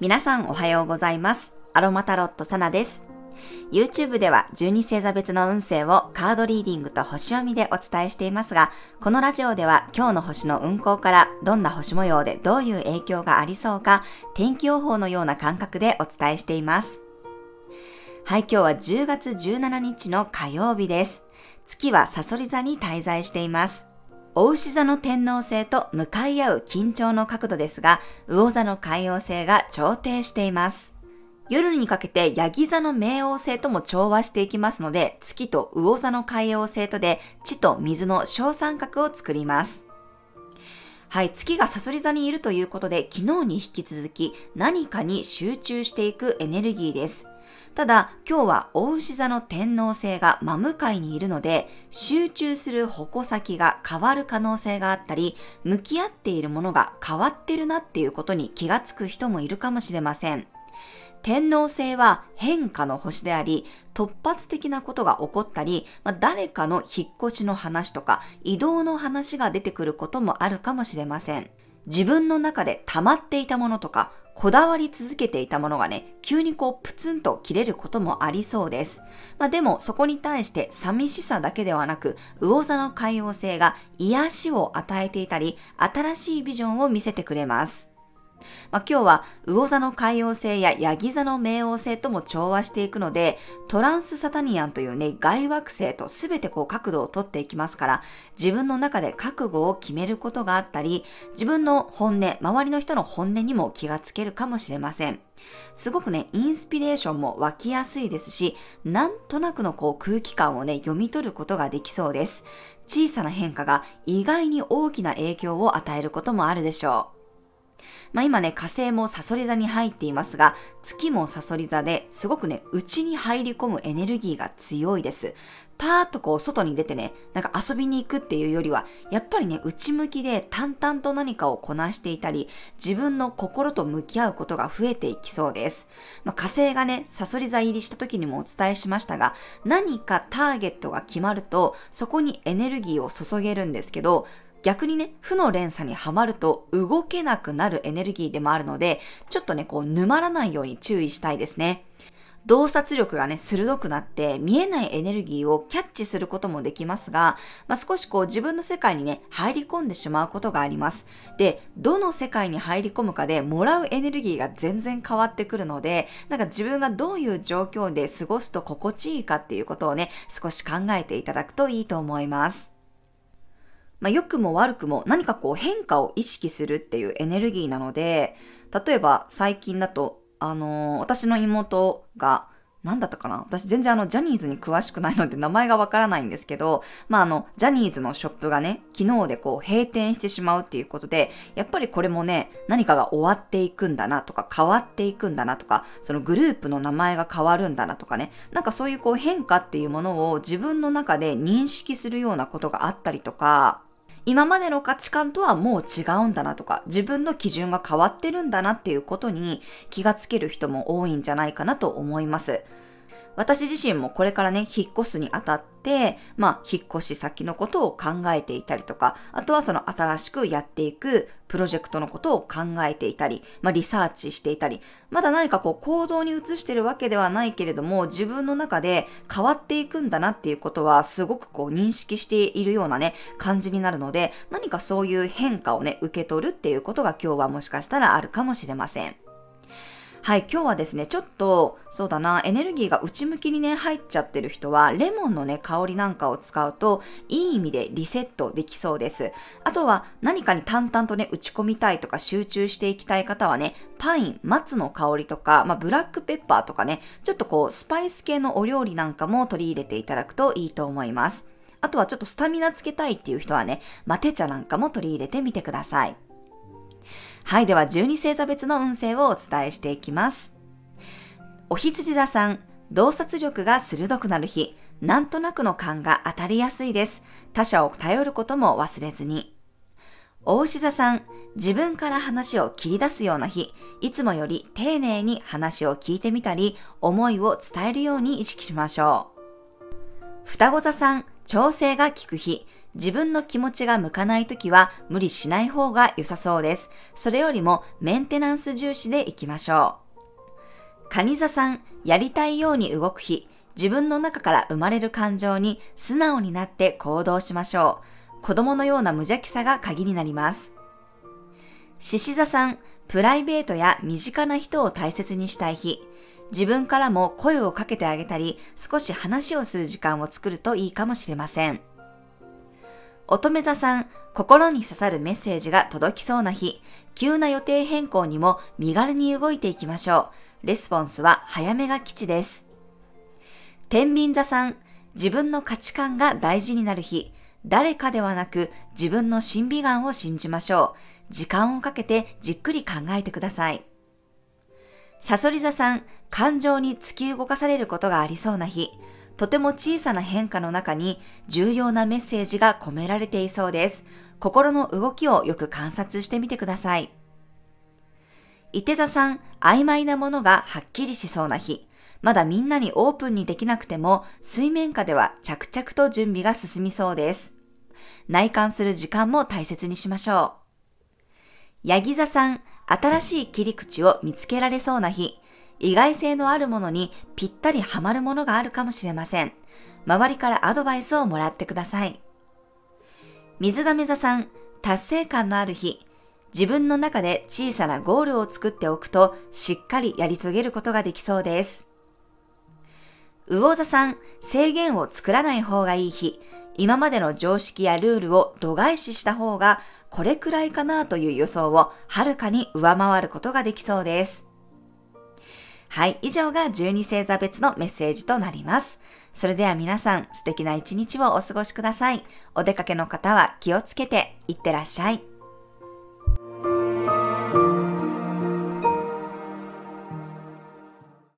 皆さんおはようございます。アロマタロットサナです。YouTube では12星座別の運勢をカードリーディングと星読みでお伝えしていますが、このラジオでは今日の星の運行からどんな星模様でどういう影響がありそうか、天気予報のような感覚でお伝えしています。はい、今日は10月17日の火曜日です。月はサソリ座に滞在しています。お牛座の天皇星と向かい合う緊張の角度ですが、魚座の海王星が調停しています。夜にかけてヤギ座の冥王星とも調和していきますので、月と魚座の海王星とで地と水の小三角を作ります。はい、月がサソリ座にいるということで、昨日に引き続き何かに集中していくエネルギーです。ただ、今日は大牛座の天皇星が真向かいにいるので、集中する矛先が変わる可能性があったり、向き合っているものが変わってるなっていうことに気がつく人もいるかもしれません。天皇星は変化の星であり、突発的なことが起こったり、まあ、誰かの引っ越しの話とか移動の話が出てくることもあるかもしれません。自分の中で溜まっていたものとか、こだわり続けていたものがね、急にこうプツンと切れることもありそうです。まあでもそこに対して寂しさだけではなく、魚座の海王星が癒しを与えていたり、新しいビジョンを見せてくれます。まあ、今日は魚座の海王星やヤギ座の冥王星とも調和していくので、トランスサタニアンというね、外惑星とすべてこう角度をとっていきますから、自分の中で覚悟を決めることがあったり、自分の本音、周りの人の本音にも気がつけるかもしれません。すごくね、インスピレーションも湧きやすいですし、なんとなくのこう空気感をね、読み取ることができそうです。小さな変化が意外に大きな影響を与えることもあるでしょう。まあ今ね、火星もサソリ座に入っていますが、月もサソリ座ですごくね、内に入り込むエネルギーが強いです。パーッとこう外に出てね、なんか遊びに行くっていうよりは、やっぱりね、内向きで淡々と何かをこなしていたり、自分の心と向き合うことが増えていきそうです。まあ、火星がね、サソリ座入りした時にもお伝えしましたが、何かターゲットが決まると、そこにエネルギーを注げるんですけど、逆にね、負の連鎖にはまると動けなくなるエネルギーでもあるので、ちょっとね、こう沼らないように注意したいですね。洞察力がね、鋭くなって見えないエネルギーをキャッチすることもできますが、まあ、少しこう自分の世界にね、入り込んでしまうことがあります。で、どの世界に入り込むかでもらうエネルギーが全然変わってくるので、なんか自分がどういう状況で過ごすと心地いいかっていうことをね、少し考えていただくといいと思います。まあ、良くも悪くも何かこう変化を意識するっていうエネルギーなので、例えば最近だと、あのー、私の妹が、何だったかな？私全然あの、ジャニーズに詳しくないので名前がわからないんですけど、まああの、ジャニーズのショップがね、昨日でこう閉店してしまうっていうことで、やっぱりこれもね、何かが終わっていくんだなとか、変わっていくんだなとか、そのグループの名前が変わるんだなとかね、なんかそういうこう変化っていうものを自分の中で認識するようなことがあったりとか、今までの価値観とはもう違うんだなとか、自分の基準が変わってるんだなっていうことに気がつける人も多いんじゃないかなと思います。私自身もこれからね、引っ越すにあたって、まあ、引っ越し先のことを考えていたりとか、あとはその新しくやっていくプロジェクトのことを考えていたり、まあ、リサーチしていたり、まだ何かこう行動に移してるわけではないけれども、自分の中で変わっていくんだなっていうことは、すごくこう認識しているようなね、感じになるので、何かそういう変化をね、受け取るっていうことが今日はもしかしたらあるかもしれません。はい、今日はですね、ちょっと、そうだな、エネルギーが内向きにね、入っちゃってる人は、レモンのね、香りなんかを使うと、いい意味でリセットできそうです。あとは、何かに淡々とね、打ち込みたいとか集中していきたい方はね、パイン、松の香りとか、まあ、ブラックペッパーとかね、ちょっとこう、スパイス系のお料理なんかも取り入れていただくといいと思います。あとはちょっとスタミナつけたいっていう人はね、マテ茶なんかも取り入れてみてください。はい、では12星座別の運勢をお伝えしていきます。お羊座さん、洞察力が鋭くなる日、なんとなくの勘が当たりやすいです。他者を頼ることも忘れずに。大牛座さん、自分から話を切り出すような日、いつもより丁寧に話を聞いてみたり、思いを伝えるように意識しましょう。双子座さん、調整が効く日、自分の気持ちが向かないときは無理しない方が良さそうです。それよりもメンテナンス重視でいきましょう。蟹座さん、やりたいように動く日、自分の中から生まれる感情に素直になって行動しましょう。子供のような無邪気さが鍵になります。獅子座さん、プライベートや身近な人を大切にしたい日、自分からも声をかけてあげたり、少し話をする時間を作るといいかもしれません。乙女座さん、心に刺さるメッセージが届きそうな日、急な予定変更にも身軽に動いていきましょう。レスポンスは早めが基地です。天秤座さん、自分の価値観が大事になる日、誰かではなく自分の審美眼を信じましょう。時間をかけてじっくり考えてください。サソリ座さん、感情に突き動かされることがありそうな日、とても小さな変化の中に重要なメッセージが込められていそうです。心の動きをよく観察してみてください。伊手座さん、曖昧なものがはっきりしそうな日、まだみんなにオープンにできなくても、水面下では着々と準備が進みそうです。内観する時間も大切にしましょう。ヤギ座さん、新しい切り口を見つけられそうな日、意外性のあるものにぴったりハマるものがあるかもしれません。周りからアドバイスをもらってください。水亀座さん、達成感のある日、自分の中で小さなゴールを作っておくと、しっかりやり遂げることができそうです。魚座さん、制限を作らない方がいい日、今までの常識やルールを度外視した方が、これくらいかなという予想をはるかに上回ることができそうです。はい、以上が12星座別のメッセージとなります。それでは皆さん素敵な一日をお過ごしください。お出かけの方は気をつけていってらっしゃい。